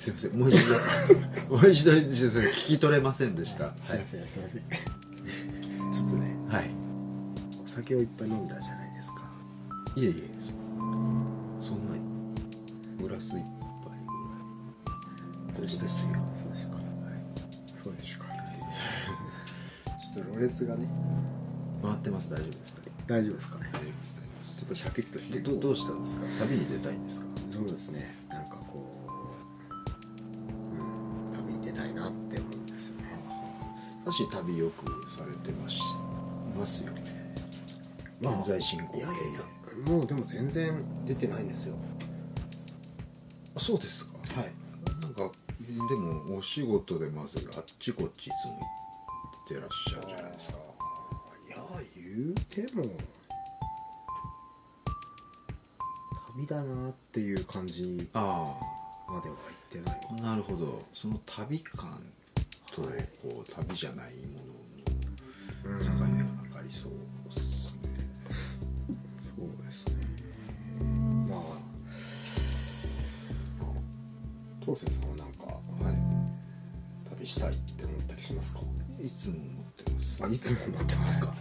すいません。もう一度もう一度聞き取れませんでした。すいませんすいません。ちょっとね。はい、はい、お酒をいっぱい飲んだじゃないですか。いえいえ。そそんなグラス一杯ぐらい。そうです。よそうですか。そうですか。ちょっとろれつがね。回ってます。大丈夫です。か大丈夫ですかね。大丈夫です。大丈夫です。ちょっとシャキッとして。どどうしたんですか？旅に出たいんですか？そうですね私旅よくされてましますよね。まあ現在進行いやいやもうでも全然出てないですよ。あそうですか。はい。なんかでもお仕事でまずあっちこっちいつも行ってらっしゃるじゃないですか。いや言うても旅だなっていう感じあまでは言ってない。あなるほど。その旅感とはいこう旅じゃないものうんの境目がなんかありそうですね。そうですね。まあ当世さんはなんかは旅したいって思ったりしますか？いいつも思ってます。あいつも思ってますか？はい、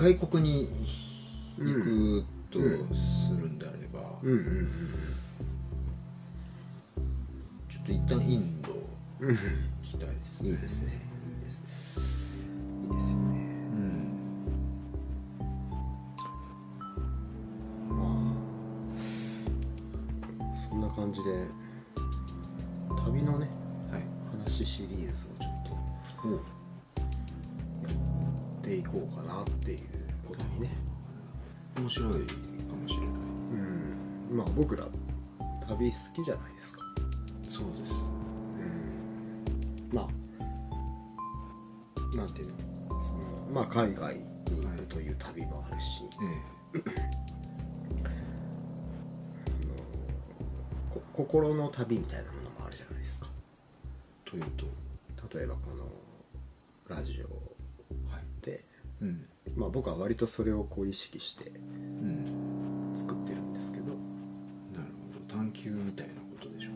外国に行くまあ僕ら旅好きじゃないですか。そうです。まあなんていうの。そのまあ海外に行くという旅もあるし、えあのこ心の旅みたいなものもあるじゃないですか。えというと？例えばこのラジオはい。で、うん。まあ、僕は割とそれをこう意識してほど探求みたいなことでしょ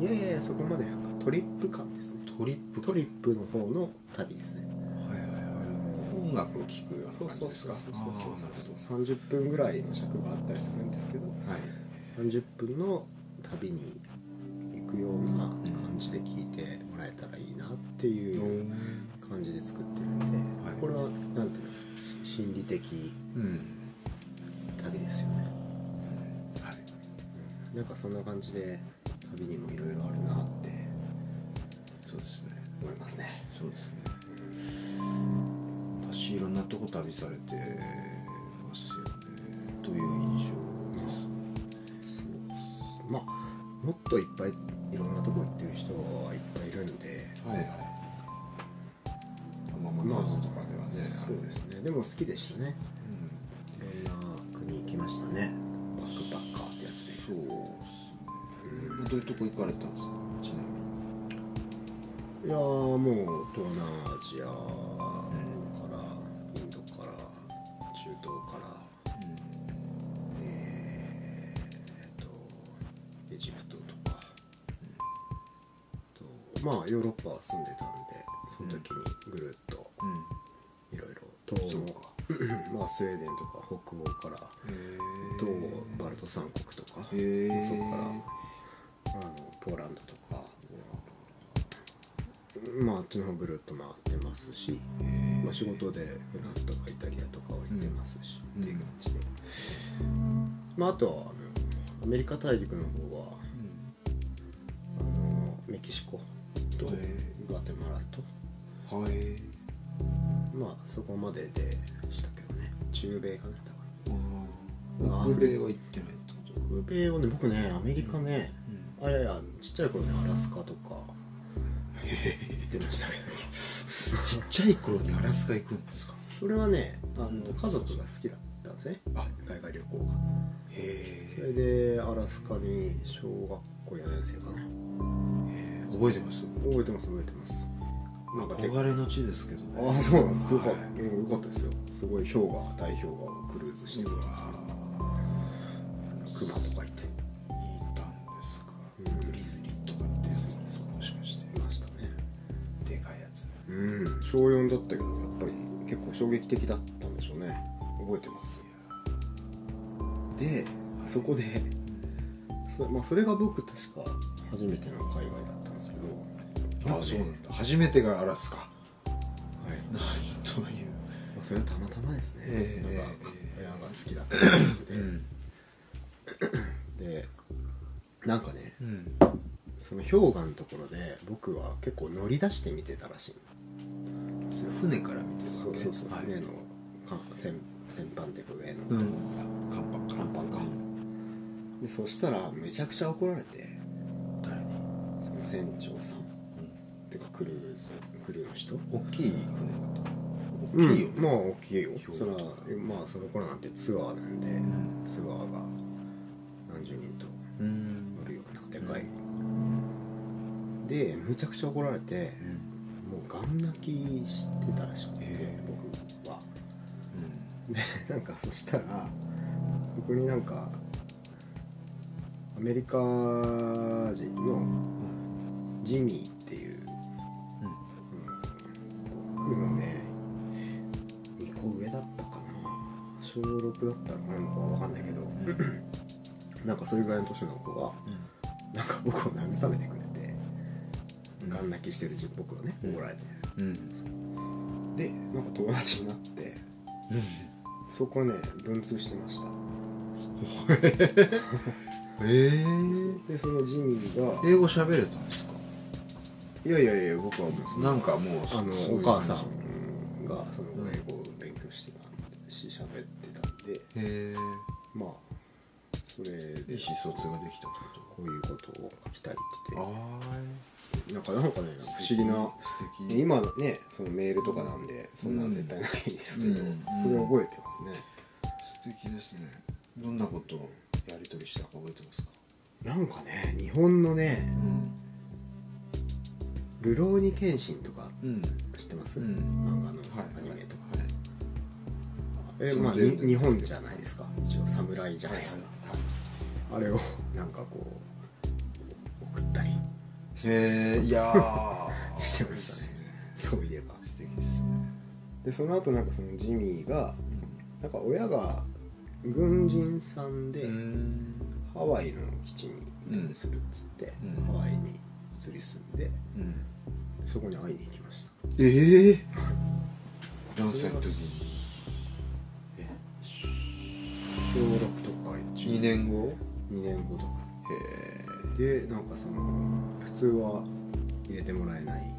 ういやいやいやそこまでトリップ感ですね。かトリップ。トリップの方の旅ですね。はいはいはい。音楽を聴くような感じですか。そうそうそうそうそう。30分ぐらいの尺があったりするんですけどはい。30分の旅に行くような感じで聞いてもらえたらいいなっていう感じで作ってるんで、はい。これはなんていうのし心理的うんなんかそんな感じで旅にもいろいろあるなってそうですね思いますね。そうですね。私いろんなとこ旅されてますよね。という印象です。そうまあもっといっぱいいろんなとこ行ってる人はいっぱいいるんではいはい。まあまあ数とかではね。そうですね。でも好きでしたねどういうとこ行かれたんですか？ちなみに。いやーもう東南アジアからインドから中東から。えー、とエジプトとか、とまあヨーロッパは住んでたんでその時にぐるっといろいろ東そうか。まあスウェーデンとか北欧からへ東バルト三国とか。そこからポーランドとかまああっちの方ぐるっと回ってますし、まあ、仕事でフランスとかイタリアとかは行ってますし、うん。っていう感じで、まあ、あとはあのアメリカ大陸の方はあのメキシコとへグアテマラと。はい。まあそこまででしたけどね。中米かなだかあ北米は行ってないってこと？ら北米はね僕ねアメリカね、うあいやいやちっちゃい頃ねアラスカとか 行ってましたけ？どちっちゃい頃にアラスカ行くんですか？それはねあの家族が好きだったんですね。あ海外旅行が。へそれでアラスカに小学校4年生かな。え。覚えてます？覚えてます覚えてます。なんかで憧れの地ですけどね。ああそうなんです。よかはいよかったですよ。すごい氷河大氷河をクルーズしてくるんですよクマとかつうん。小4だったけどやっぱり結構衝撃的だったんでしょうね。覚えてます。でそこでそ,、まあ、それが僕確か初めての海外だったんですけどああそうなんだ。初めてがアラスカ。はい、まなんという。あ、それはたまたまですね、ええなんかえ親が好きだったので、うん。でなんかねうんその氷河のところで僕は結構乗り出して見てたらしい船から見てるわけそうそうそう、はい船のか先先端っていうか上のところか。ら、甲板甲板か。でそしたらめちゃくちゃ怒られて。誰に？その船長さん、っていうかクルーズクルーの人？大きい船だった大きいよね、まあ大きいよ。氷それは河とか。まあその頃なんてツアーなんで、ん。ツアーが何十人とうん。乗るようなでかい、でむちゃくちゃ怒られて、もうガン泣きしてたらしくて、へえ。僕は。でなんかそしたらそこになんかアメリカ人のジミーっていう、うん、僕のね2個上だったかな。小6だったのかなのかわかんないけどなんかそれぐらいの年の子がなんか僕を慰めてくれてガン泣きしてる僕をねうん。怒られて、うん。うんでなんか友達になってそこからね文通してました。ええでそのジミーが英語喋れたんですか？いやいやいや僕はもうなんかもうあのお母さ感ん。がその英語を勉強してたし喋ってたんで。えまあそれで。意思疎通ができたってここういうことを書きたいって。と言っあてなんかなんかね不思議な今のねそのメールとかなんでそんなん絶対ないですけど、うん。それ覚えてますね、素敵ですね。どんなことをやり取りしたか覚えてますか？なんかね日本のね「流浪に剣心」とかうん。知ってます、うん。漫画のはい。アニメとか、はい。えまあ日本じゃないですか。一応侍じゃないですか、あれをなんかこう送ったり。へえいやー。してましたね。そういえば。素敵ですね。でその後なんかそのジミーがなんか親が軍人さんで、うん。ハワイの基地に移動するっつって、うん。ハワイに移り住んでうん。そこに会いに行きました。ええ何歳の時に？え小6とか2年後？2年後と。かへえでなんかその普通は入れてもらえない。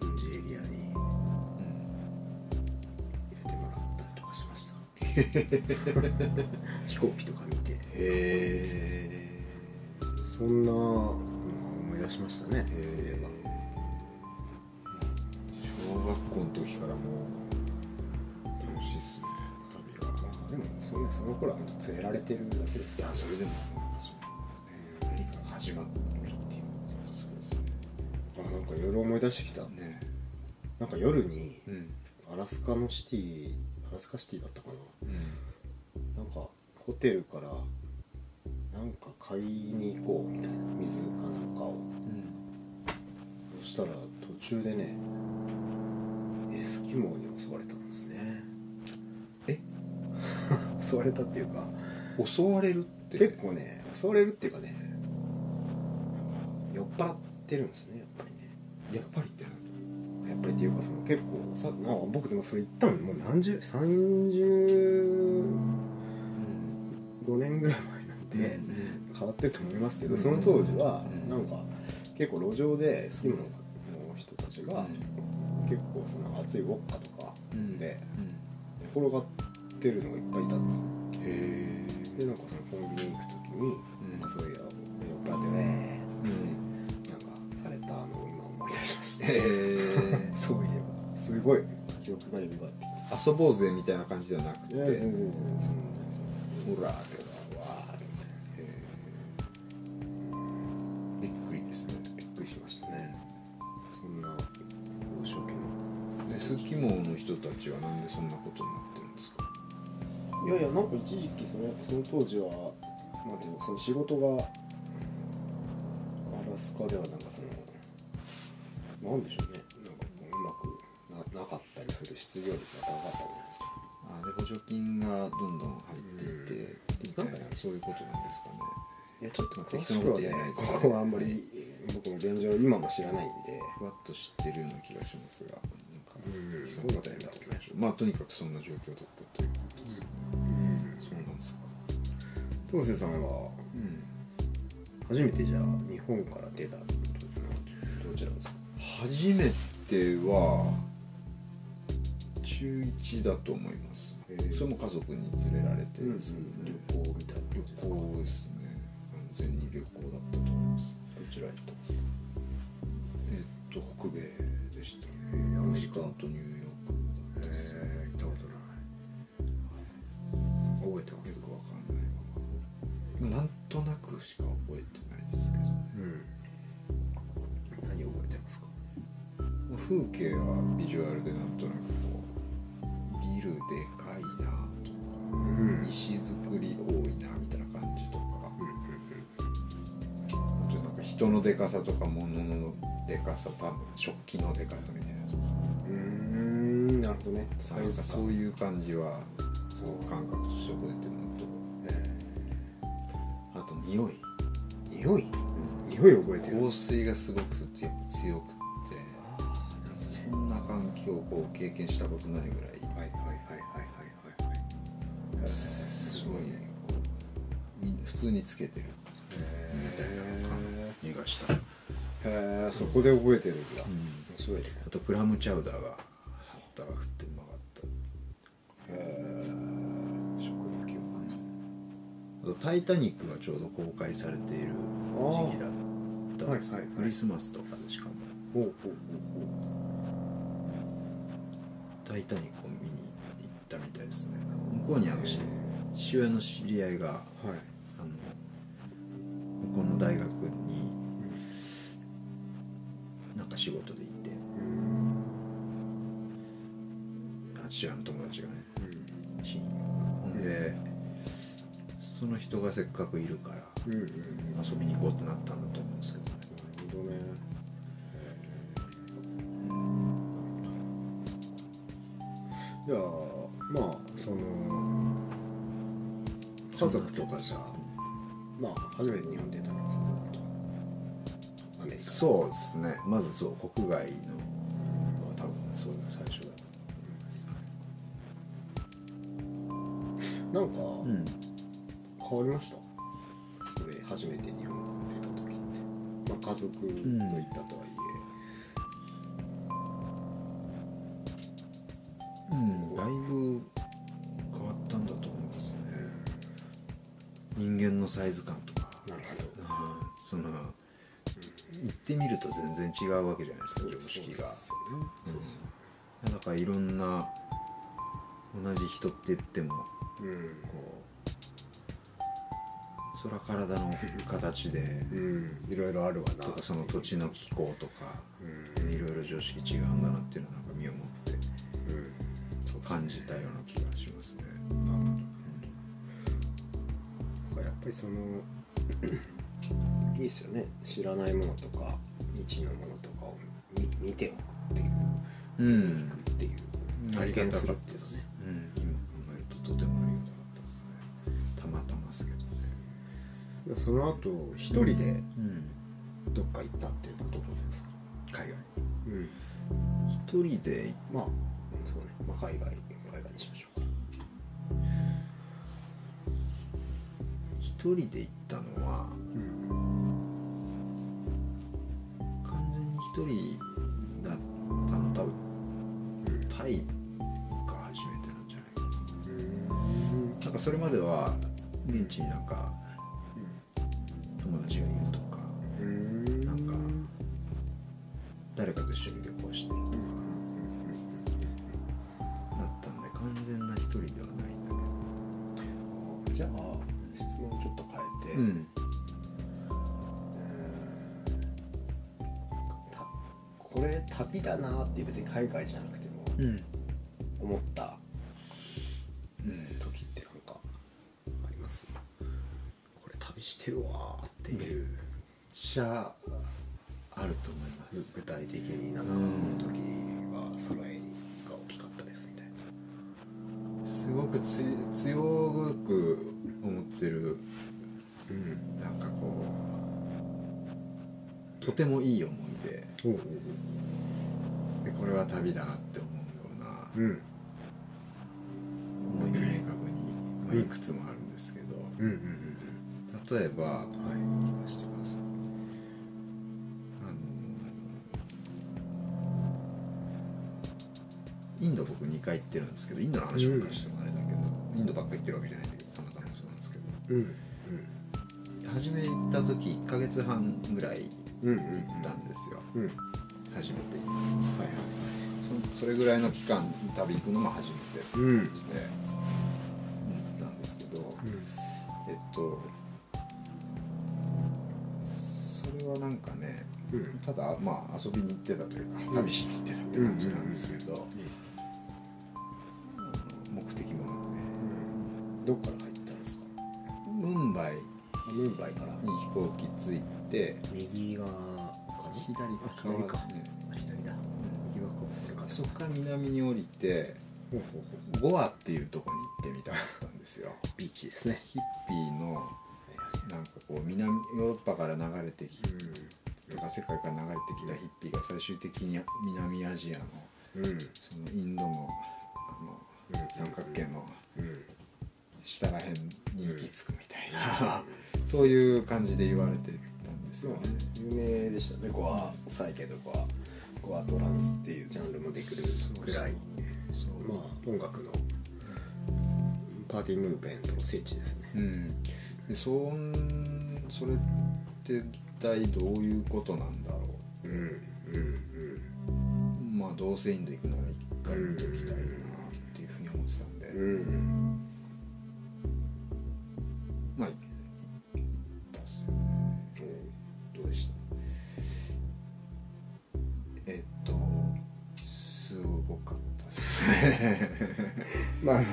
軍事エリアに。入れてもらったりとかしました。飛行機とか見て。へえそんな思い出しましたね。小学校の時からもうでもそうねその頃は本当連れられてるだけですけどいやそれでもなんかそうね何かが始まるっていうことそうですね。あなんかいろいろ思い出してきた。ね。なんか夜にうん。アラスカのシティアラスカシティだったかうん。ななんかホテルからなんか買いに行こうみたいな水かなんかを。そしたら途中でねエスキモーに襲われたんですねえ襲われたっていうか。襲われるって？結構ね襲われるっていうかね酔っ払ってるんですねやっぱりね。やっぱりってなやっぱりっていうかその結構さなんか僕でもそれ言ったのもう何十35年ぐらい前なんで、変わってると思いますけど、うんその当時はうん。なんか結構路上でスキモの人たちが結構その熱いウォッカとかうん。で転がってるのがいっぱいいたんです。ねへえでなんかそのコンビニに行く時に、ん。まあそういう酔っ払って「えー」うん。ってなんかされたのを今思い出しまして、へえ そういえば。すごい記憶が蘇ってきた。遊ぼうぜみたいな感じではなくて。いや全然全然そんなほらーってわーみたいへー。びっくりですね。なびっくりしましたね。そんな幼少期の。でスキモの人たちはなんでそんなことになってるいやいやなんか一時期そのその当時はまあでもその仕事がアラスカではなんかそのなんでしょうね。なんかこううまくななかったりする失業率が高かったじゃないですか。あで補助金がどんどん入っていてみたいなそういうことなんですかね。いやちょっと適当なこと言えないですね。ここはあんまり僕も現状今も知らないんで。ふわっと知ってるような気がしますがなんかうんそのことやめときましょうまあとにかくそんな状況だった東瀬さんはうん初めてじゃあ日本から出たどちらですか？初めては中1だと思います。それも家族に連れられてですね、旅行みたいな旅行ですね。完全に旅行だったと思います。どちらへ行ったんですか？えっと北米でしたね。へえアメリカ。とニューヨークだったですえ行ったことない。覚えてます？よくわかんなんとなくしか覚えてないですけどね。うん。何覚えてますか？風景はビジュアルでなんとなくこうビルでかいなとか、うん。石造り多いなみたいな感じとか、あとなんか人のでかさとか物のでかさ多分食器のでかさみたいなとか。うーんなるほどね。そういう感じはそう感覚として覚えてるえのと匂い、ー匂い？匂い覚えてる。香水がすごく強強くって。そんな環境をこう経験したことないぐらい。はいはいはいはいはいはいはい。すごいね。こうみ普通につけてる。みたいな感じ。がした、へえそこで覚えてるんだ、うん。面白いねあとクラムチャウダーがタイタニック」がちょうど公開されている時期だったんですはいはいはい。クリスマスとかでしかも。ほうほうほう「タイタニック」を見に行ったみたいですね。向こうにあのし父親の知り合いがはい。あの向こうの大学になんか仕事でいて。あ父親の友達がね親友がほんでその人がせっかくいるからうんうんうん。遊びに行こうってなったんだと思うんですけどね。なるほどね。じゃあまあその家族とかじゃまあ初めて日本出たのはそこだとアメリカ。そうですね。まずそう国外のは多分そういうのが最初だとなんか思います変わりました、それ初めて日本から出た時って。まあ家族と行ったとはいうん、うん、だいぶ変わったんだと思いますね。人間のサイズ感とか。えなるうん。その行ってみると全然違うわけじゃないですか常識が。だからいろんな同じ人って言ってもよねこうそら体の形でいろいろあるわな。とかその土地の気候とかうん。いろいろ常識違うんだなっていうのはなんか身をもって感じたような気がしますね。なるほど。やっぱりそのいいですよね。知らないものとか未知のものとかを見見ておくっていう。う見に行くっていう。体験するってその後一人でうん、どっか行ったっていうのはどこですか？海外。うん。一人で？まあそうね、まあ、海外海外にしましょうか。一人で行っ友達がいるとかうんなんか誰かと一緒に旅行してるとか。だったん。で完全な一人ではないんだじゃあ質問ちょっと変えて、けどうん。たこれ旅だなって別に海外じゃなくてもうん。思ったじゃああると思います。具体的になんかうんこの時はそれが大きかったですみたいな。すごくつ強く思ってるうんなんかこうとてもいい思い出。でこれは旅だなって思うようなうん思い出明確に、まあ、いくつもあるんですけど。うん。うんうん例えばはい。聞かせてくだ2回行ってるんですけどインドの話ばっかりしてもあれだけど、インドばっかり行ってるわけじゃないんだけどたまたまそうなんですけど。うん初め行った時1ヶ月半ぐらい行ったんですよ、初めて。行ってはい。そそれぐらいの期間旅行くのも初めてってうん。感じで行ったんですけど、えっとそれはなんかねうん。ただまあ遊びに行ってたというかうん旅しに行ってたって感じなんですけど、どっから入ったんですか？ムンバイ。ムンバイから。に飛行機着いて。右側かな？左あ左か。ねあ左だ。右側かそこから南に降りてゴアっていうとこに行ってみたかったんですよ。ビーチですね。ヒッピーのなんかこう南ヨーロッパから流れてきとか世界から流れてきたヒッピーが最終的に南アジアのうんうん。そのインドのあのうん。三角形のうん下らへんに行き着くみたいな、そういう感じで言われてたんですよね。有名でしたね。ゴアサイケとかゴアトランスっていうジャンルもできるぐらい。そうまあ音楽のパーティームーブメントの聖地ですね。うん、でそんそれって一体どういうことなんだろう。んうんうまあどうせインド行くなら一回見ときたいなっていうふうに思ってたんで、うんうんまああの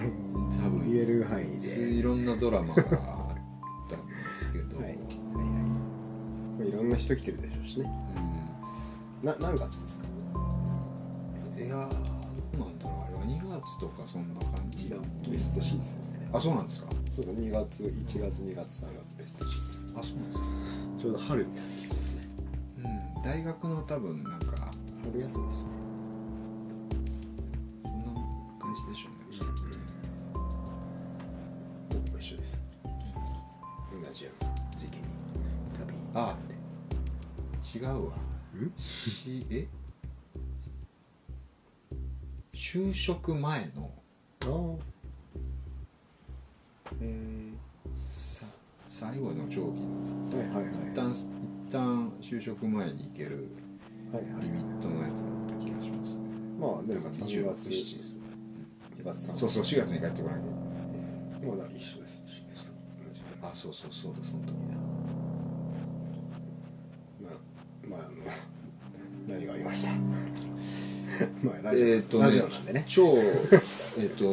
多分言える範囲で。いろんなドラマがあったんですけど、はいはいはい。まあいろんな人来てるでしょうしね。な何月ですか？うん、いやーどうなんだろう。あれは2月とかそんな感じだベストシーズンですね。あそうなんですかそう2月1月2月3月ベストシーズン。あそうなんですか。ちょうど春みたいな気候ですね。うん。大学の多分なんか春休みですねしえ？就職前の？ああ。えさ最後の長期の。ー、はいはいはい。一旦一旦就職前に行けるはいはい。リミットのやつだった気がします。ねまあでもなんか2 26月です。2月3そうそう4月に帰ってこなきゃいけない。まだ一緒です。あそうそうそうだその時だまあラジオ,、えーとねラジオなんでね。超、えー、と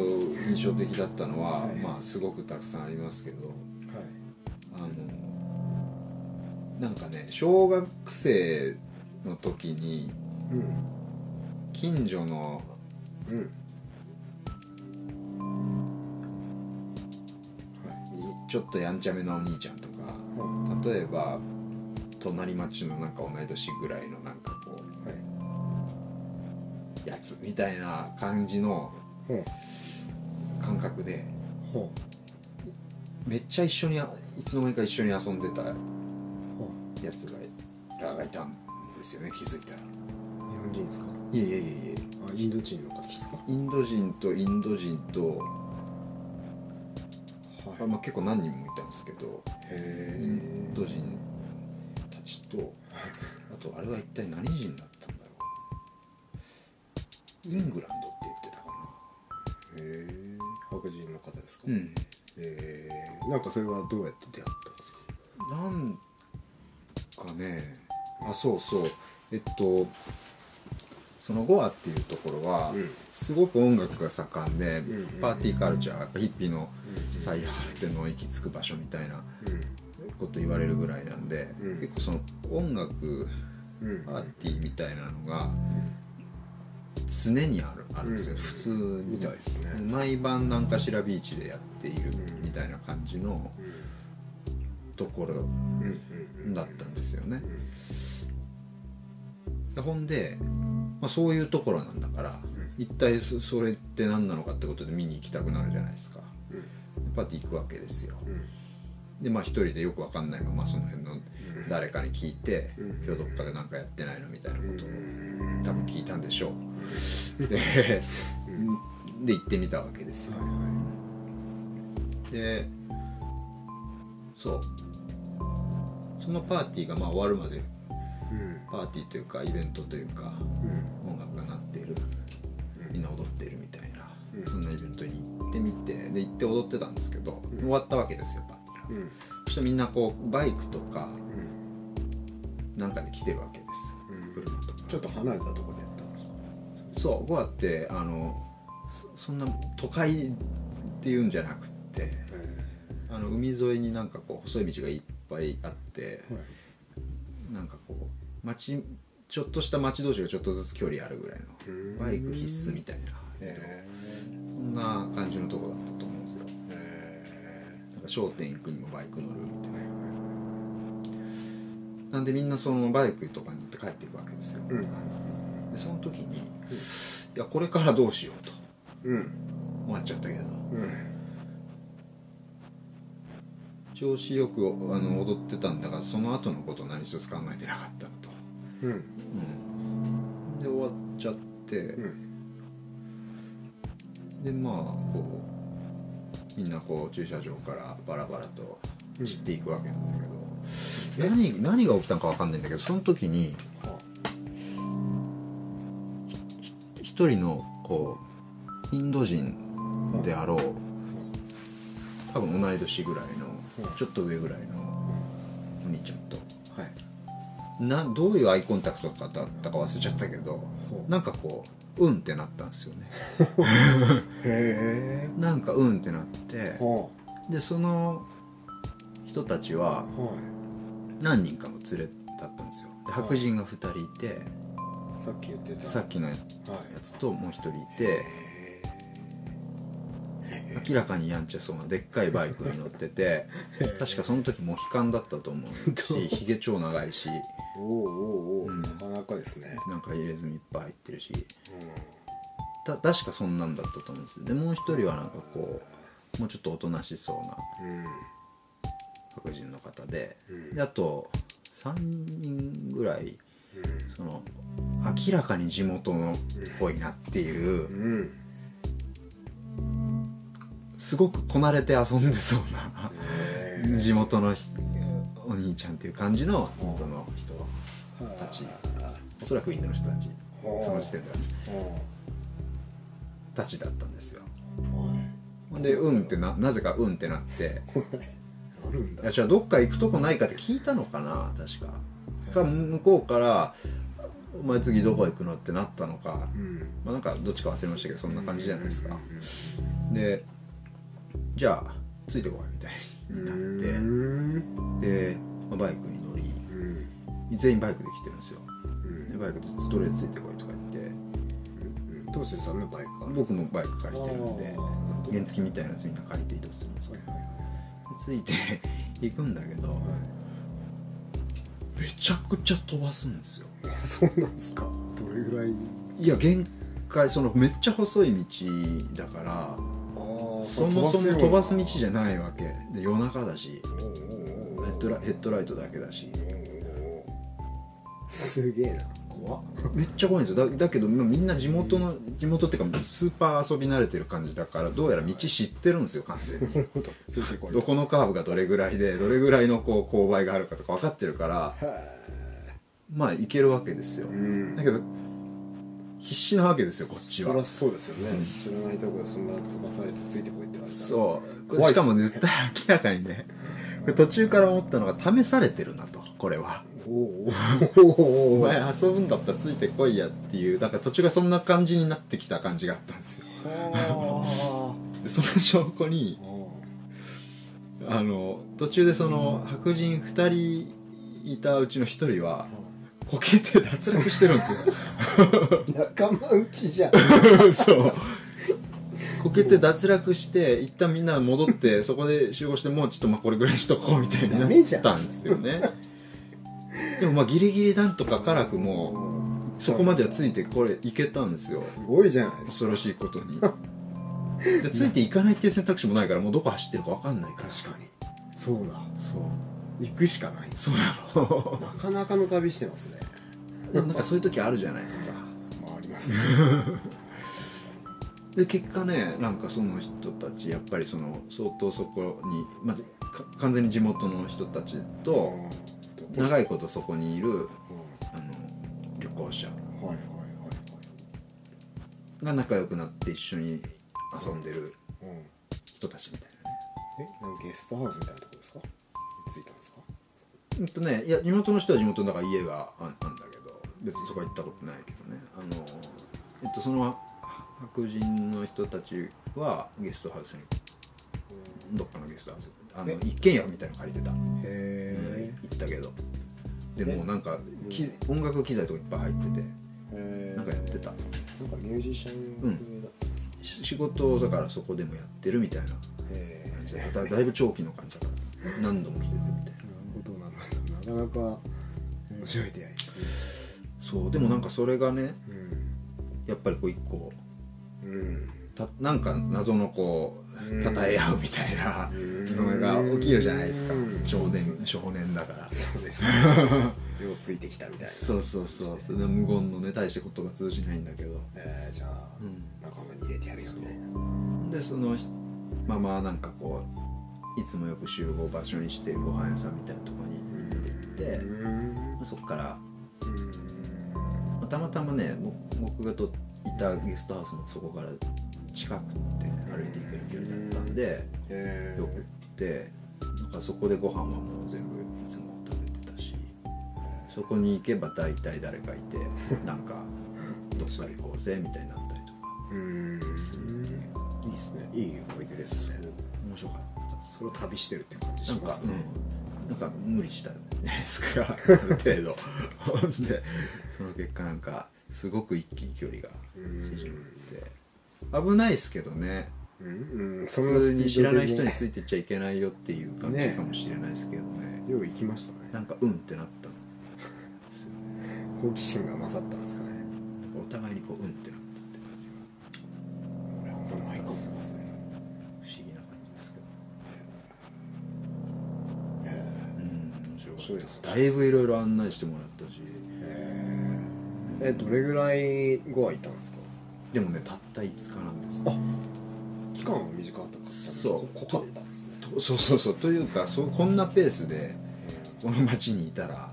印象的だったのは、はい。まあすごくたくさんありますけどはい。あのなんかね小学生の時に近所のうん。ちょっとやんちゃめなお兄ちゃんとかは例えば隣町のなんか同い年ぐらいのなんかこういはいやつみたいな感じの感覚でほめっちゃ一緒にあいつの間にか一緒に遊んでたう。ほやつがらがいたんですよね気づいたら。う日本人ですか？いえいえいえいえあインド人の方ですか？インド人とインド人と、はい。あまあ、結構何人もいたんですけどへインド人たちとあとあれは一体何人だっイングランドって言ってたかえへえ白人の方ですか？なうん。えー、なんかそれはどうやって出会ったんですか？なんかねあそうそう。えっとそのゴアっていうところは、うん。すごく音楽が盛んで、うんパーティーカルチャーやっぱヒッピーのうん最果ての行き着く場所みたいなうん。こと言われるぐらいなんで、うん。結構その音楽うん。パーティーみたいなのが常にあるあるんですよ、うん。普通に。みたいですね。毎晩何かしらビーチでやっているうん。みたいな感じのうん。ところだったんですよね。ほんで、まあ、そういうところなんだから、一体そそれって何なのかってことで見に行きたくなるじゃないですか。うん。パーティー行くわけですよ。うん。でまあ一人でよくわかんないままその辺の誰かに聞いて、うん。今日どっかで何かやってないのみたいなことをうん多分聞いたんでしょう。でで行ってみたわけですよ。はいはでそう。そのパーティーがまあ終わるまでいうん。パーティーというかイベントというかうん。音楽が鳴っているみんな踊っているみたいな、うん。そんなイベントに行ってみてで行って踊ってたんですけど、うん。終わったわけですよパーティーが、うん。そしてみんなこうバイクとかうん。なんかで来てるわけです、とかちょっと離れたところでやったんですか？そうゴアってあのそそんな都会っていうんじゃなくってあの海沿いになんかこう細い道がいっぱいあってはいなんかこう町ちょっとした町同士がちょっとずつ距離あるぐらいうんのバイク必須みたいなへそんな感じのとこだったと思うんですよ。えなんか商店行くにもバイク乗るみたいななんでみんなそのバイクとかに乗って帰っていくわけですよ、うん。でその時に、いやこれからどうしようとうん。思っちゃったけど。うん。調子よくあの踊ってたんだがその後のこと何一つ考えてなかったのと、うん。うん、で終わっちゃって、うん。でまあこうみんなこう駐車場からバラバラと散っていくわけなんだけど、何何が起きたのか分かんないんだけどその時には一人のこうインド人であろう多分同い年ぐらいのうんちょっと上ぐらいのお兄ちゃんと。はい。などういうアイコンタクトだったか忘れちゃったけどなんかこううんってなったんですよね。へえ。なんかうんってなってはでその人たちはあはい何人かの連れだったんですよ。で白人が2人いてさっき言ってた。さっきのやはいつともう1人いて明らかにやんちゃそうなでっかいバイクに乗ってて 確かその時モヒカンだったと思うしひげ超長いし。おおおうおううん。なかなかですね。なんか入れ墨いっぱい入ってるし。うた確かそんなんだったと思うんですでもう1人はなんかこうもうちょっとおとなしそうなんうん白人の方でうん。であと3人ぐらいうん。その明らかに地元のっぽいなっていううんすごくこなれて遊んでそうな地元のひお兄ちゃんっていう感じのインドの人たち。おそらくインドの人たちはあその時点でははたちだったんですよ。でうんってななぜかうんってなってあるんだ。いやじゃあどっか行くとこないかって聞いたのかな確か。か向こうから「お前次どこ行くの?」ってなったのか、うん。まあ、なんかどっちか忘れましたけどそんな感じじゃないですか。うんでじゃあついてこいみたいになって。うん。で、まあバイクに乗りうん。全員バイクで来てるんですよ。うん。でバイクでとりあえずついてこいとか言って。うんどうしてさんのバイク僕もバイク借りてるんで原付みたいなやつみんな借りて移動するんですよはいはいついて行くんだけどはい。めちゃくちゃ飛ばすんですよ。はいそうなんですか？どれぐらい？いや限回そのめっちゃ細い道だからそもそも飛ばす道じゃいないわけ。で夜中だし。ヘッドラヘッドライトだけだし。すげえな怖っ。めっちゃ怖いんですよ。だだけどまあみんな地元の地元っていうかスーパー遊び慣れてる感じだからどうやら道知ってるんですよ完全に。ど。こいどこのカーブがどれぐらいでどれぐらいのこう勾配があるかとか分かってるからはまあ行けるわけですよ。いうん。だけど必死なわけですよこっちは。そりゃそうですよね、知らないとこでそんな飛ばされてついてこいって言われたら。そう。しかも絶対明らかにね途中から思ったのが試されてるなとこれはおおおお前遊ぶんだったらついてこいやっていうなんか途中がそんな感じになってきた感じがあったんですよ。はでその証拠にあ。の途中でその白人2人いたうちの1人はこけて脱落してるんですよ。仲間内じゃん。そう。こけて脱落して一旦みんな戻ってそこで集合してもうちょっとまあこれぐらいにしとこうみたいになったんですよねでもまあギリギリなんとか辛くもそこまではついてこれいけたんですよ。すごいじゃないですか。恐ろしいことに。でついていかないっていう選択肢もないからもうどこ走ってるか分かんないから。確かに。そうだ。そう。行くしかない。そうなの。なかなかの旅してますね。でもなんかそういう時あるじゃないですか。まああります。ねで結果ねなんかその人たちやっぱりその相当そこに、まあ、か完全に地元の人たちと長いことそこにいるうん。あの旅行者はいはいはいが仲良くなって一緒に遊んでる人たちみたいなね。えなんかゲストハウスみたいなとこですか？着いたんですか？うんとねいや地元の人は地元だから家がああんだけど別にそこは行ったことないけどね。あのえっとその白人の人たちはゲストハウスにどっかのゲストハウスあのえ？一軒家みたいなの借りてた、へうんえ行ったけど。でもなんかき音楽機材とかいっぱい入ってて。なんかやってた。なんかミュージシャン風だ。ったん仕事をだからそこでもやってるみたいなへ感じでえだだいぶ長期の感じだから。何度も来ててみたいな。なるほどなるほど。なかなか面白い出会いですね。そう。でもなんかそれがねうん。やっぱりこう一個。うん。たなんか謎のこうんう称え合うみたいなうん。のが起きるじゃないですか。うん。少年少年だから。そうですね。ようついてきたみたいな。そうそうそうそれで無言のね大して言葉通じないんだけど、えー、じゃあうん、仲間に入れてやるよみたいな。でそのままなんかこういつもよく集合場所にしてご飯屋さんみたいなところに行って、うん。まあそこから、うん。まあたまたまねぼ僕がといたゲストハウスもそこから近くって歩いて行ける距離だったんで、えー。よく行ってなんかそこでご飯はもう全部いつも食べてたしそこに行けば大体誰かいて なんかどっか行こうぜみたいになったりとか。うん。いいですね。いい思い出ですね。面白かったそれを旅してるって感じしますね。うん、なんか無理したじゃないですかある程度。ほんでその結果なんかすごく一気に距離が縮まって。危ないですけどねうん。うん普通に知らない人についいてっちゃいけないよっていう感じねかもしれないですけどね。よう行きましたね。なんかうんってなったんですよね。好奇心が勝ったんですかね。お互いにこううんってなったって感じ。俺あんまないかもですね。が不思議な感じですけどへうん。面白です。ねだいぶいろいろ案内してもらったし。ええどれぐらい後は行ったんですか？でもねたった5日なんですあ期間は短かったからそう。濃かったんですね。とそうそうそう。というかそうこんなペースでこの町にいたら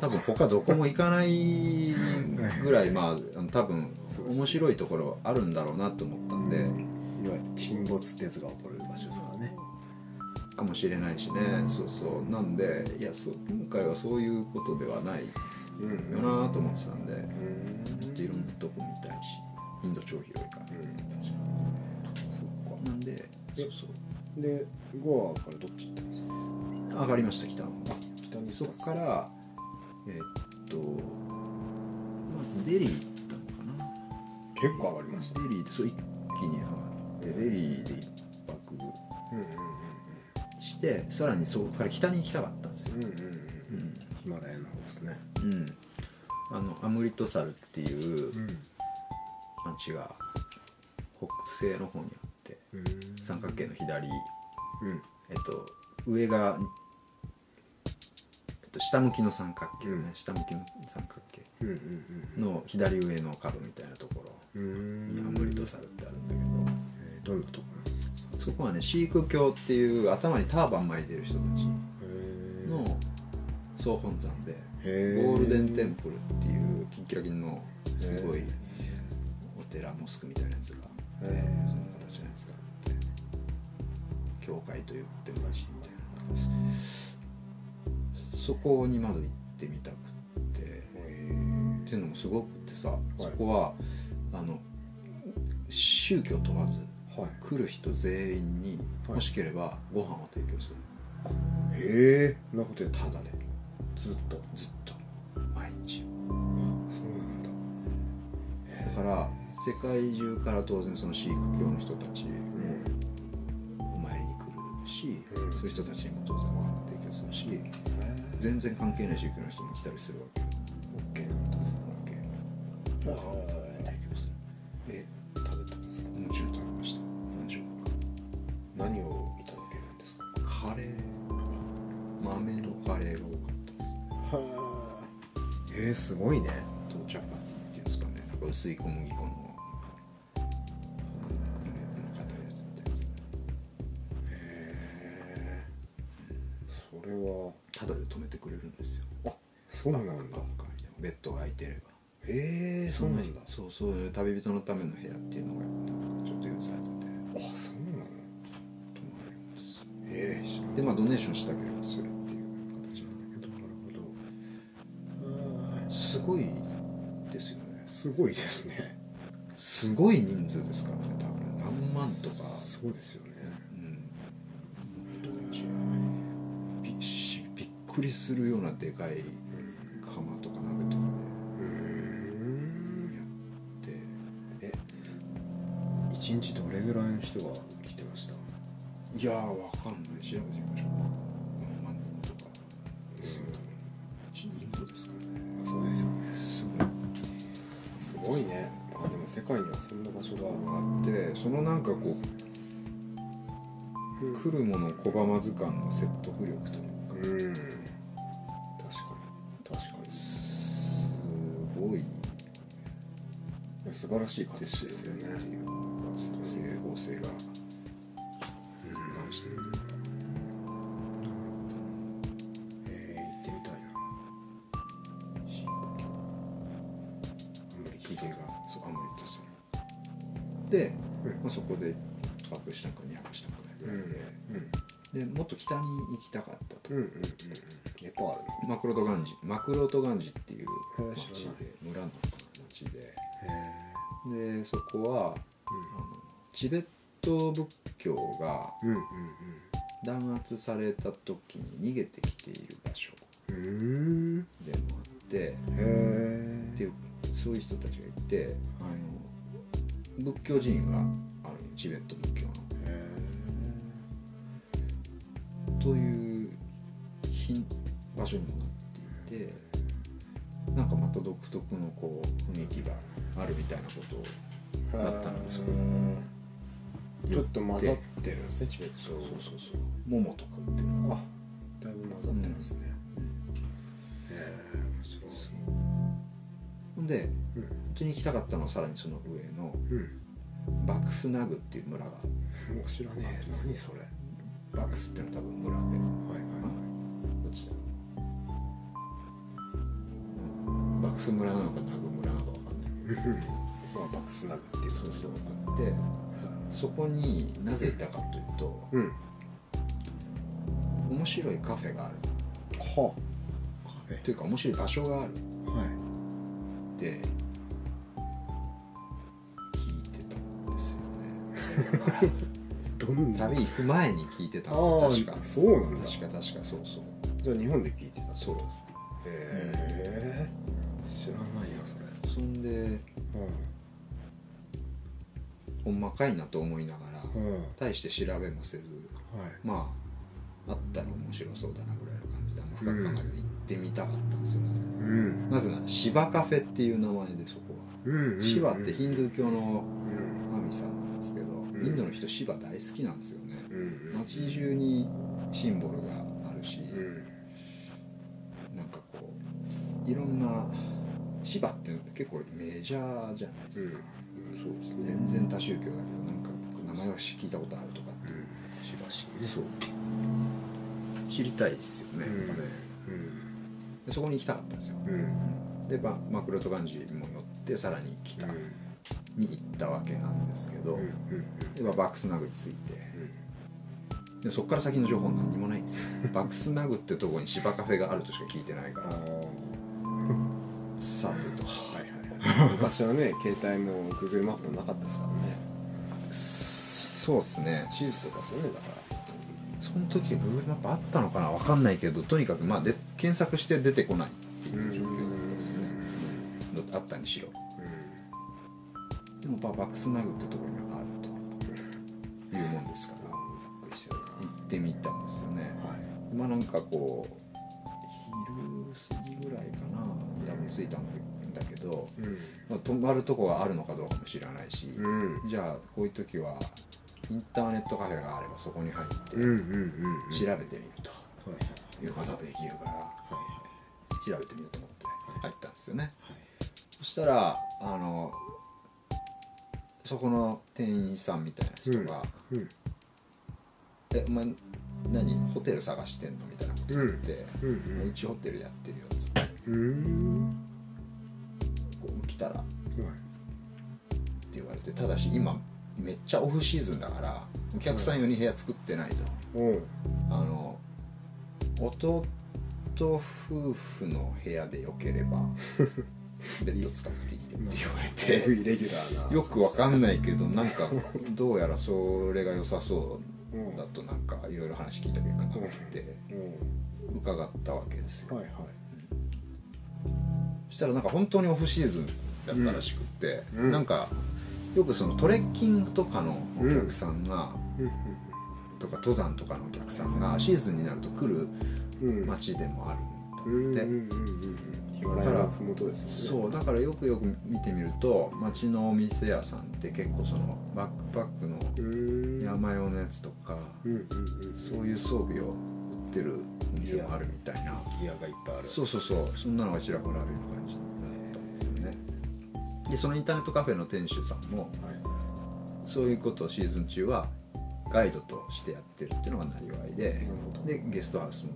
多分他どこも行かないぐらい まあ多分面白いところあるんだろうなと思ったんで。いわゆる沈没鉄が起こる場所ですからね。かもしれないしね。そうそう。なんでいやそう今回はそういうことではないうんよなと思ってたんで。うんそうそう。でゴアからどっち行ったんですか？上がりました北の方。あ北にそこからえーっとまずデリー行ったのかな。結構上がりました。デリーでそう一気に上がってデリーで一泊うんうんしてさらにそこから北に行きたかったんですよ。うんうんうんうん。うん、ヒマラヤの方ですね。うん、あのアムリトサルっていううん。町が北西の方にあ三角形の左、うん。えっと、上が、えっと、下向きの三角形ね、うん。下向きの三角形。の左上の角みたいなところ。にアムリトサルってあるんだけえーどんなとこなんですか？どそこはねシーク教っていう頭にターバン巻いてる人たちの総本山でゴールデンテンプルっていうキンキラキンのすごいお寺モスクみたいなやつがあってその形のやつがあって教会と言ってもいいしみたいな。そこにまず行ってみたくって。っていうのもすごくってさ、そこはあの宗教問わずはい。来る人全員にはい。もしければご飯を提供する。へえ。なことやただで。ずっと。ずっと。毎日。そうなんだ。だから世界中から当然そのシーク教の人たちもし、うんそういう人たちにも当然ご飯を提供するし全然関係ない宗教の人も来たりするわけよ。オッケーなんだ OK ご飯を提供すえ食べたんですか？るもちろん食べました。何十何をいただけるんですか？カレー豆のカレーが多かったです。はあ。えー、すごいね。とチャパティっていうんですかね。なんか薄い小麦粉のですよ。あそうなんだ。ベッドが空いてれば。へえそうなんだ。そうそう旅人のための部屋っていうのがなんかちょっと用意されてて。あそうなの泊まれますへえでまあドネーションしたければするっていう形なんだけなるほど。どすごいですよね。すごいですね。すごい人数ですからね多分。何万とか。そうですよねうんびしびっくりするようなでかい釜とか鍋とかうんでやって。え一日どれぐらいの人が来てました？いやーわかんない。調べてみましょう。何万人とか。ですよ多分インドですからね。あそうですよね。すすごいね。あでも世界にはそんな場所が。ごいあってそのなんかこう来るもの拒まず感の説得力というか。うん素晴らしい形でですすよね。整合性が。してるで、うん。まあ、そこで1泊したか2泊したかぐらいで、うん。でもっと北に行きたかったと、うんうんうんうん。ネパールの。マクロトガンジマクロトガンジっていう町で村の町でへでそこは、あのチベット仏教がえうんうん。弾圧された時に逃げてきている場所うんうんでもあってっていうそういう人たちがいて、あの仏教寺院があるチベット仏教の。へという品場所にもなっていてかまた独特のこう雰囲気があるみたいなことだったんですよちょっと混ざってるんですねチベット。そうそうそうとか売ってるあだいぶ混ざってますね、へえ面白い。ほんでうん。本当に行きたかったのはさらにその上のうん。バクスナグっていう村が。もう知らねえ。何それ。はいバクスっていうのは多分村で。はいどっちだろうバクス村なのかナグ村なのか分かんないはいまあバックスナグっていうそうそうあってそこになぜ行ったかというとうん。面白いカフェがある。はカフというか面白い場所がある。ェはい。って聞いてたんですよね。だからどん旅行く前に聞いてたんですよ確か。そうなんだ。確か確かそうそう。じゃあ日本で聞いてたそう。へえんまかいなと思いながらうん。うん大して調べもせずはい。まああったら面白そうだなぐらいの感じであん。ま深く考えず行ってみたかったんですよ、うん。なぜなら芝カフェっていう名前でそこうんシバってヒンドゥー教のうん。神さんなんですけど、ん。インドの人シバ大好きなんですよね、うん。街中にシンボルがあるし、うん。なんかこういろんなシバって結構メジャーじゃないですか、そうですね。全然多宗教だけどなんか名前は聞いたことあるとかってう。ん。しばしね。そう。知りたいですよね,、うん。なんかねうん。でそこに行きたかったんですよ。うん。で、ま、マクロトガンジーも寄ってさらに北に行ったわけなんですけど、うん。うん。でまあバックスナグに着いて。でそこから先の情報何にもないんですよ。バックスナグってとこに芝カフェがあるとしか聞いてないから昔はね携帯も Google マップもなかったですからね。そうっすね。地図とかですよねだから。その時は Google マップあったのかな？分かんないけどとにかくまあで検索して出てこないっていう状況だったんですよね。あったにしろ。でもまあバックスナグってところにはあると。いうもんですから。ざっくりしてる行ってみたんですよね。なはい。まあなんかこう昼過ぎぐらいかな。多分着いたんだけど、うん。まあ、泊まるとこがあるのかどうかも知らないし、うん。じゃあこういう時はインターネットカフェがあればそこに入ってうんうんうんうん。調べてみるとはいいうことができるからはい調べてみようと思って入ったんですよね。はい。そしたらあのそこの店員さんみたいな人がうん「えお前何？ホテル探してんの?」みたいなこと言って「うんうんもううちホテルやってるよ」っつって。うんこう来たらってはい言われてただし今めっちゃオフシーズンだからお客さん用に部屋作ってないと。あの弟夫婦の部屋でよければ ベッド使っていいって言われてイレギュラーなよくわかんないけどなんかどうやらそれが良さそうだとなんかいろいろ話聞いた結果になってう伺ったわけですよ。んはいはい。そしたらなんか本当にオフシーズンだったらしくって、うん。なんかよくそのトレッキングとかのお客さんが、うん。とか登山とかのお客さんがシーズンになると来る街でもあるだって、うんうんうんヒマラヤの麓ですもんね。そうだからよくよく見てみると街のお店屋さんって結構そのバックパックのうん。山用のやつとか、そういう装備を売ってるお店もあるみたいな。ギアがいっぱいある。そうそうそう。そんなのがちらほらあるような感じだったんですよね。でそのインターネットカフェの店主さんもはい。そういうことをシーズン中はガイドとしてやってるっていうのがなりわいででゲストハウスも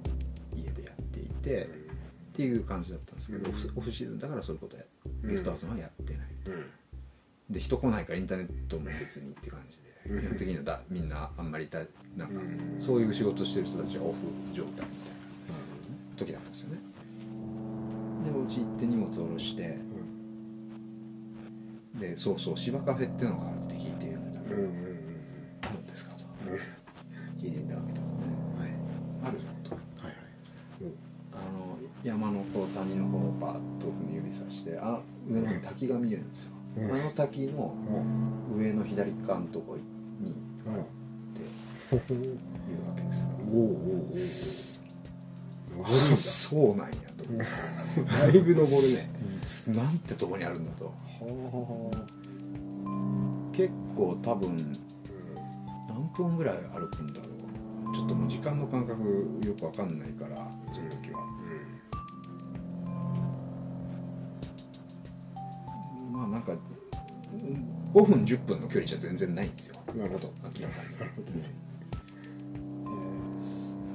家でやっていてっていう感じだったんですけど、オフシーズンだからそういうことやゲストハウスはやってない、うん。で人来ないからインターネットも別にって感じで基本的にはだみんなあんまりいたなんかうん。そういう仕事してる人たちはオフ状態みたいな時だったんですよね。でお家行って荷物下ろしてでそうそう芝カフェっていうのがあるって聞いているんだけど、うんうんうんあるんですかと、聞いてみたわけだはい。あるじゃんと？はいはい。あの山のこう谷の方をパーッと指さしてあ上の滝が見えるんですよ、うん。あの滝のうん。上の左側のところにうんっていうわけです。よおおおおお登るんあそうなんやとだいぶ登るねなんてとこにあるんだとは結構多分何分ぐらい歩くんだろうちょっともう時間の感覚よくわかんないからその時は、まあなんか5分10分の距離じゃ全然ないんですよ。うんなるほど。明らかに。なるほど。ね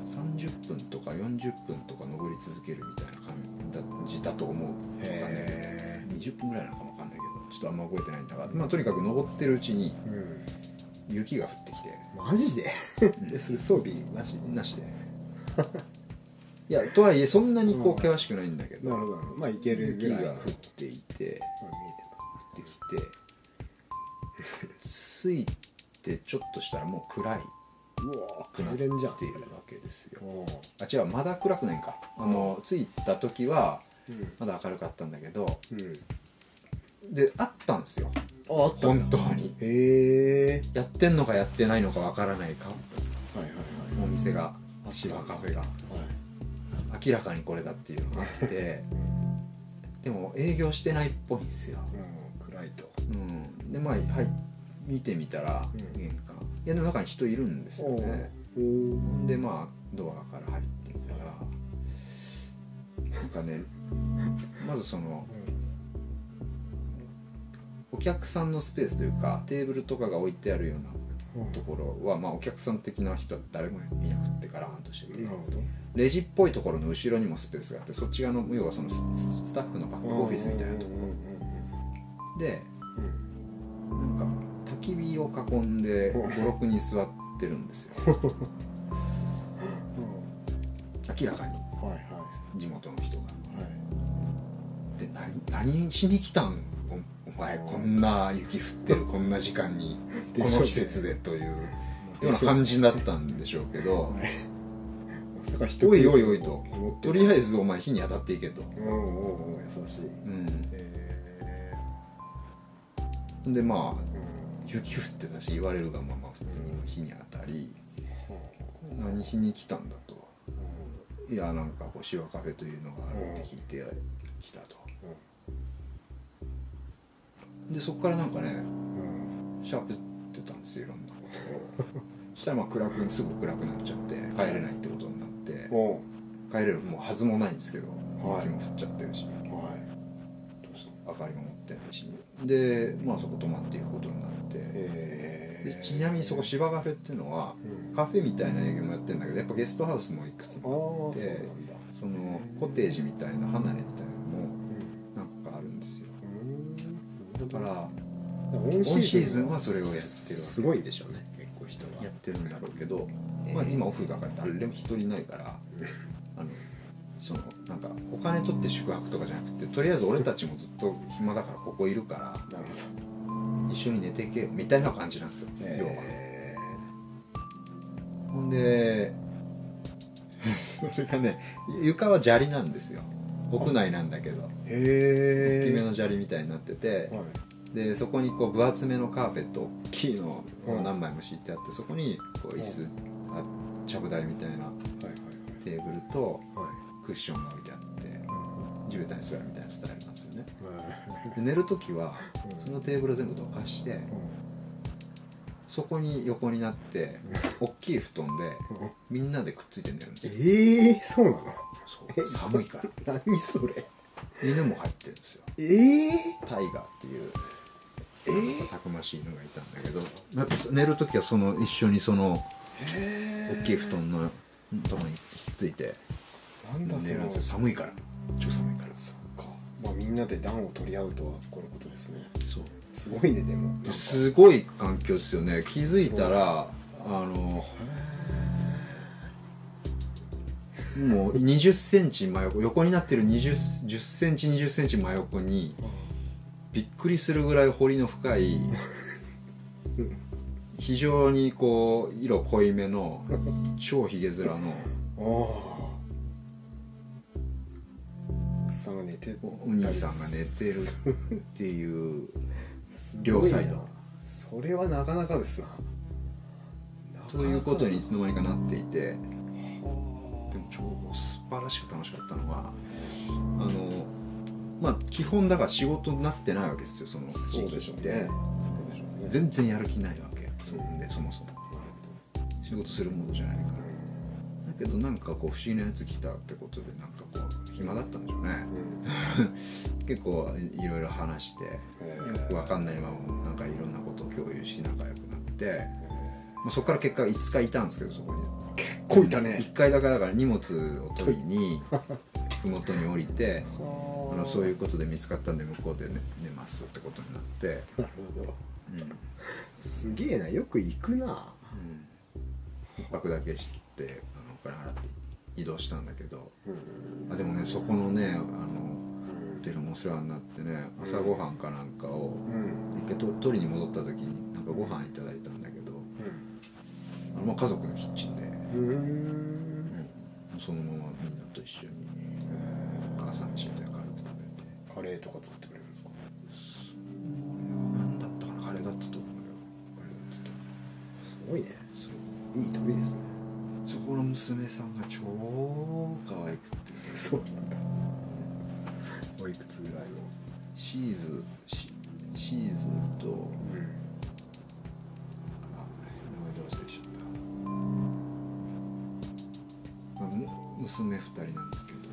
30分とか40分とか登り続けるみたいな感じだと思う。へ20分ぐらいなのかもわかんないけど。ちょっとあんま覚えてないんだ。が、まあ、とにかく登ってるうちに雪が降ってきて。マジで？えそれ装備なし？なしで。いやとはいえそんなにこう険しくないんだけど。なるほど。なるほどまあいける雪ぐらい。が降っていて。まあ見えて降ってきて着いてちょっとしたらもう暗いうわくなっくれんじゃん。ているわけですよ。おあ違うまだ暗くないんか。あの着いた時はうん。まだ明るかったんだけどうん。であったんですよ。ああったんだ本当に。へえ。やってんのかやってないのかわからないか。はいはいはい。お店が芝カフェが。はい。明らかにこれだっていうのがあってでも営業してないっぽいんですよ。うんまあはい見てみたら、うん。玄関。いやでも中に人いるんですよね。ほんでまあドアから入ってみたらなんかね まずそのお客さんのスペースというかテーブルとかが置いてあるようなところは、まあ、お客さん的な人は誰もいなくってガラーンとしててなるほど。レジっぽいところの後ろにもスペースがあってそっち側の要はそのススタッフのバックオフィスみたいなところ。でうんき火を囲んで56人座ってるんですよ。明らかに。はいはい。地元の人が。はい。で何何しに来たん？おお前こんな雪降ってるこんな時間に この季節でというような感じだったんでしょうけどおいおいおいと。とりあえずお前火に当たっていけと、おうおうおう優しい。うん、えでまあ雪降ってたし言われるがまま普通に火に当たり。何しに来たんだと。いやなんかこうシワカフェというのがあるって聞いて来たと。でそこからなんかねうん。しゃべってたんですよいろんな。ことをしたらまあ暗くすぐ暗くなっちゃって帰れないってことになって。帰れるもうはずもないんですけどはい。雪も降っちゃってるし。はい。明かりも持ってないし。でまあそこ泊まっていくことになってえでちなみにそこ芝カフェっていうのはうん。カフェみたいな営業もやってるんだけどやっぱゲストハウスもいくつもあってそのコテージみたいな離れみたいなのもうん。なんかあるんですよ。うん。だからオンシーズンはそれをやってるわけ。すごいでしょうね結構人がやってるんだろうけど、えーまあ、今オフだから誰も一人いないからあのそのなんかお金取って宿泊とかじゃなくてとりあえず俺たちもずっと暇だからここいるからなるほ一緒に寝てけよみたいな感じなんですよ、ど要は。えほんで それがね床は砂利なんですよ。屋内なんだけど。ーへえ大きめの砂利みたいになってて。はい。でそこにこう分厚めのカーペット大きいのうんを何枚も敷いてあってそこにこう椅子あちゃぶ台みたいなはいはいテーブルとはい。はいクッションが置いてあって地べたに座るみたいなスタイルなんですよね。はいで寝る時はうんそのテーブルを全部どかしてそこに横になって大きい布団でみんなでくっついて寝るんですよ。ええそうなの？そう。寒いから。何それ？犬も入ってるんですよ。ええタイガーっていうたくましい犬がいたんだけどやっぱ寝る時はその一緒にその大きい布団のとこにひっついて寝るんですよ。寒いから。超寒いまあみんなで暖を取り合うとはこのことですね。そう。すごいねでも。すごい環境ですよね。気づいたらあのもう2 0センチ真横横になってる2 0 10センチ2 0センチ真横にびっくりするぐらい彫りの深い 非常にこう色濃いめの超ひげ面のさんが寝ておお兄さんが寝てるっていう両サイド。それはなかなかですな。ということにいつの間にかなっていて。はでも超素晴らしく楽しかったのはあのまあ基本だから仕事になってないわけですよそのあそうでしょうね。そうでしょうね。全然やる気ないわけ。そんでそもそも。仕事するものじゃないから。だけどなんかこう不思議なやつ来たってことでなんかこう暇だったんでしょうね。うん。結構いろいろ話してよくわかんないままなんかいろんなことを共有し仲良くなって、まあ、そこから結果5日いたんですけどそこに。結構いたね。1回だけだから荷物を取りに 麓に降りてあ。のそういうことで見つかったんで向こうで、ね、寝ますってことになって、なるほど。うん。すげえなよく行くな。一泊だけしてあのお金払って移動したんだけどうんあでもねそこのねあのホテルもお世話になってね朝ごはんかなんかをうん。一回と取りに戻った時になんかご飯いただいたんだけどあの、まあ、家族のキッチンで、うん。うんそのままみんなと一緒に朝飯みたいなの軽く食べてカレーとか作ってくれるんですか？何だったかなカレーだったと思うよ。カレーだったとすごいね。いい旅ですね。そこの娘さんが超可愛くて。そう。おいくつぐらいをシーズ。シシーズと、うん、あ名前どうしてしちゃった、まあ、娘2人なんですけど、ね、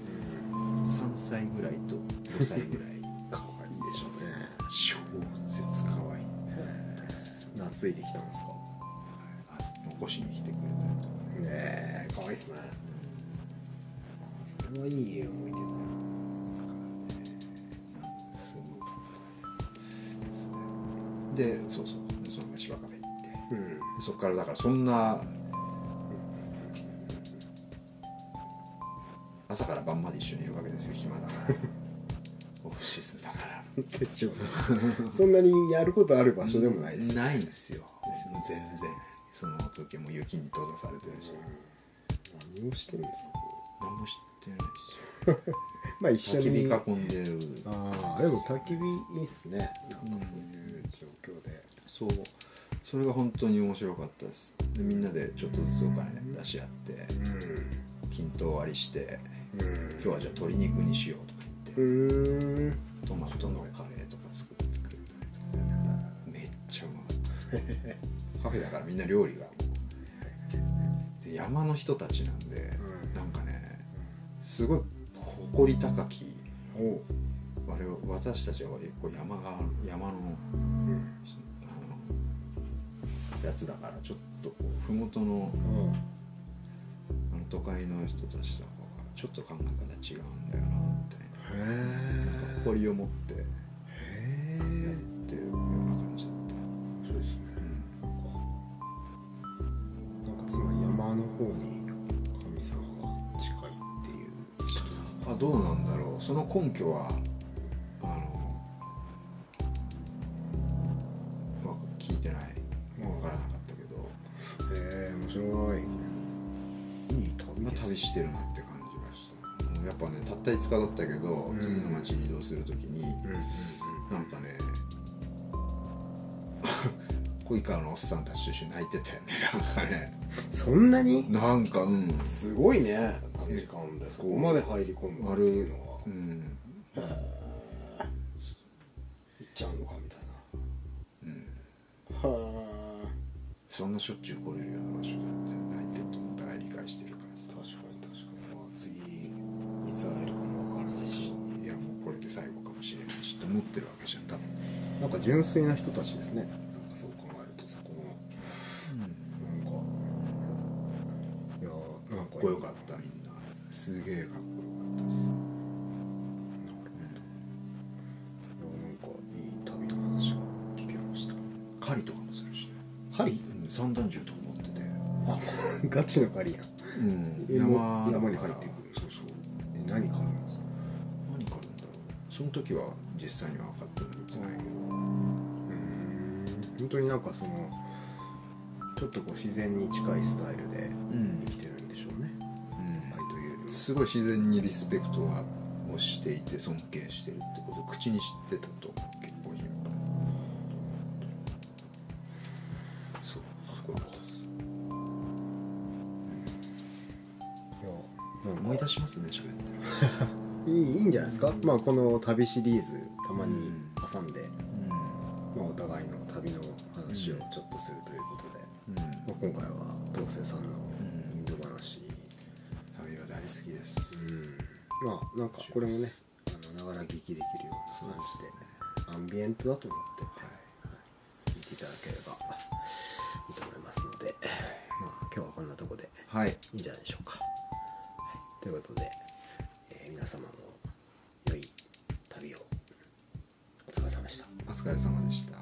3歳ぐらいと5歳ぐらい。可愛いでしょうね。超絶可愛い。懐いてきたんですか？残しに来てくれたりとねえ可愛いっすね。それはいい思い出だよ。でそうそう。でその芝カフェ行って。うん。でそこからだからそんな朝から晩まで一緒にいるわけですよ暇だから。オフシーズンだから。でしょうね。そんなにやることある場所でもないですよ。ないんですよ。全然その時も雪に閉ざされてるし。何をしてるんですか何も知ってないですよまあ一緒焚きに火囲んでる。ああでも焚き火いいっすね。なんかそういう状況で。そう。それが本当に面白かったです。でみんなでちょっとずつお金出し合ってう均等割りしてんうん。今日はじゃあ鶏肉にしようとか言ってうーん。トマトのカレーとか作ってくれたりとか。めっちゃうまかった カフェだからみんな料理が。で山の人たちなんで、うん。なんかねすごい誇り高き我々私たちは結構山が山のうん。あのやつだからちょっとこう麓のうん。あの都会の人たちとかがちょっと考え方違うんだよなみたいなへえ誇りを持って方に神様が近いっていう。意識あどうなんだろう。その根拠はあのわ聞いてない。分からなかったけど、へえ面白い。いい旅まあ、です旅してるなって感じました。やっぱねたった5日だったけど、うん。次の町に移動するときに、うんうん。なんかね恋川のおっさんたちと一緒に泣いてたよね。なんかね。そんなに？なんかうん。すごいね。短時間でそこまで入り込むっていうのは。うん。へえ行っちゃうのかみたいうん。なへえそんなしょっちゅう来れるような場所じゃないってこともお互い理解してるからさ。確かに確かに。まあ次いつ会えるかもわからないし。いやもうこれで最後かもしれないしと思ってるわけじゃん多分、なんか純粋な人たちですねガチの狩りやん。うん。えもう山に入っていくそうそう。え何狩るんですか？何狩るんだろう。その時は実際には分かってないてないけど。うーん。本当になんかそのちょっとこう自然に近いスタイルでうん。生きてるんでしょうね、うん。はいというすごい自然にリスペクトはをしていて尊敬してるってこと。を口にしてたと。思出しますね喋ってる。いいいいんじゃないですか、まあこの旅シリーズたまに挟んで、うまあ、お互いの旅の話をちょっとするということで、まあ、今回は東瀬さんのインド話、旅は大好きです。うん。まあなんかこれもねあのながら聞きできるような感じでアンビエントだと思って、聞いていただければいいと思いますので、まあ今日はこんなとこではい。いいんじゃないでしょうか。はい、ということで、えー皆様の良い旅をお疲れ様でした。お疲れ様でした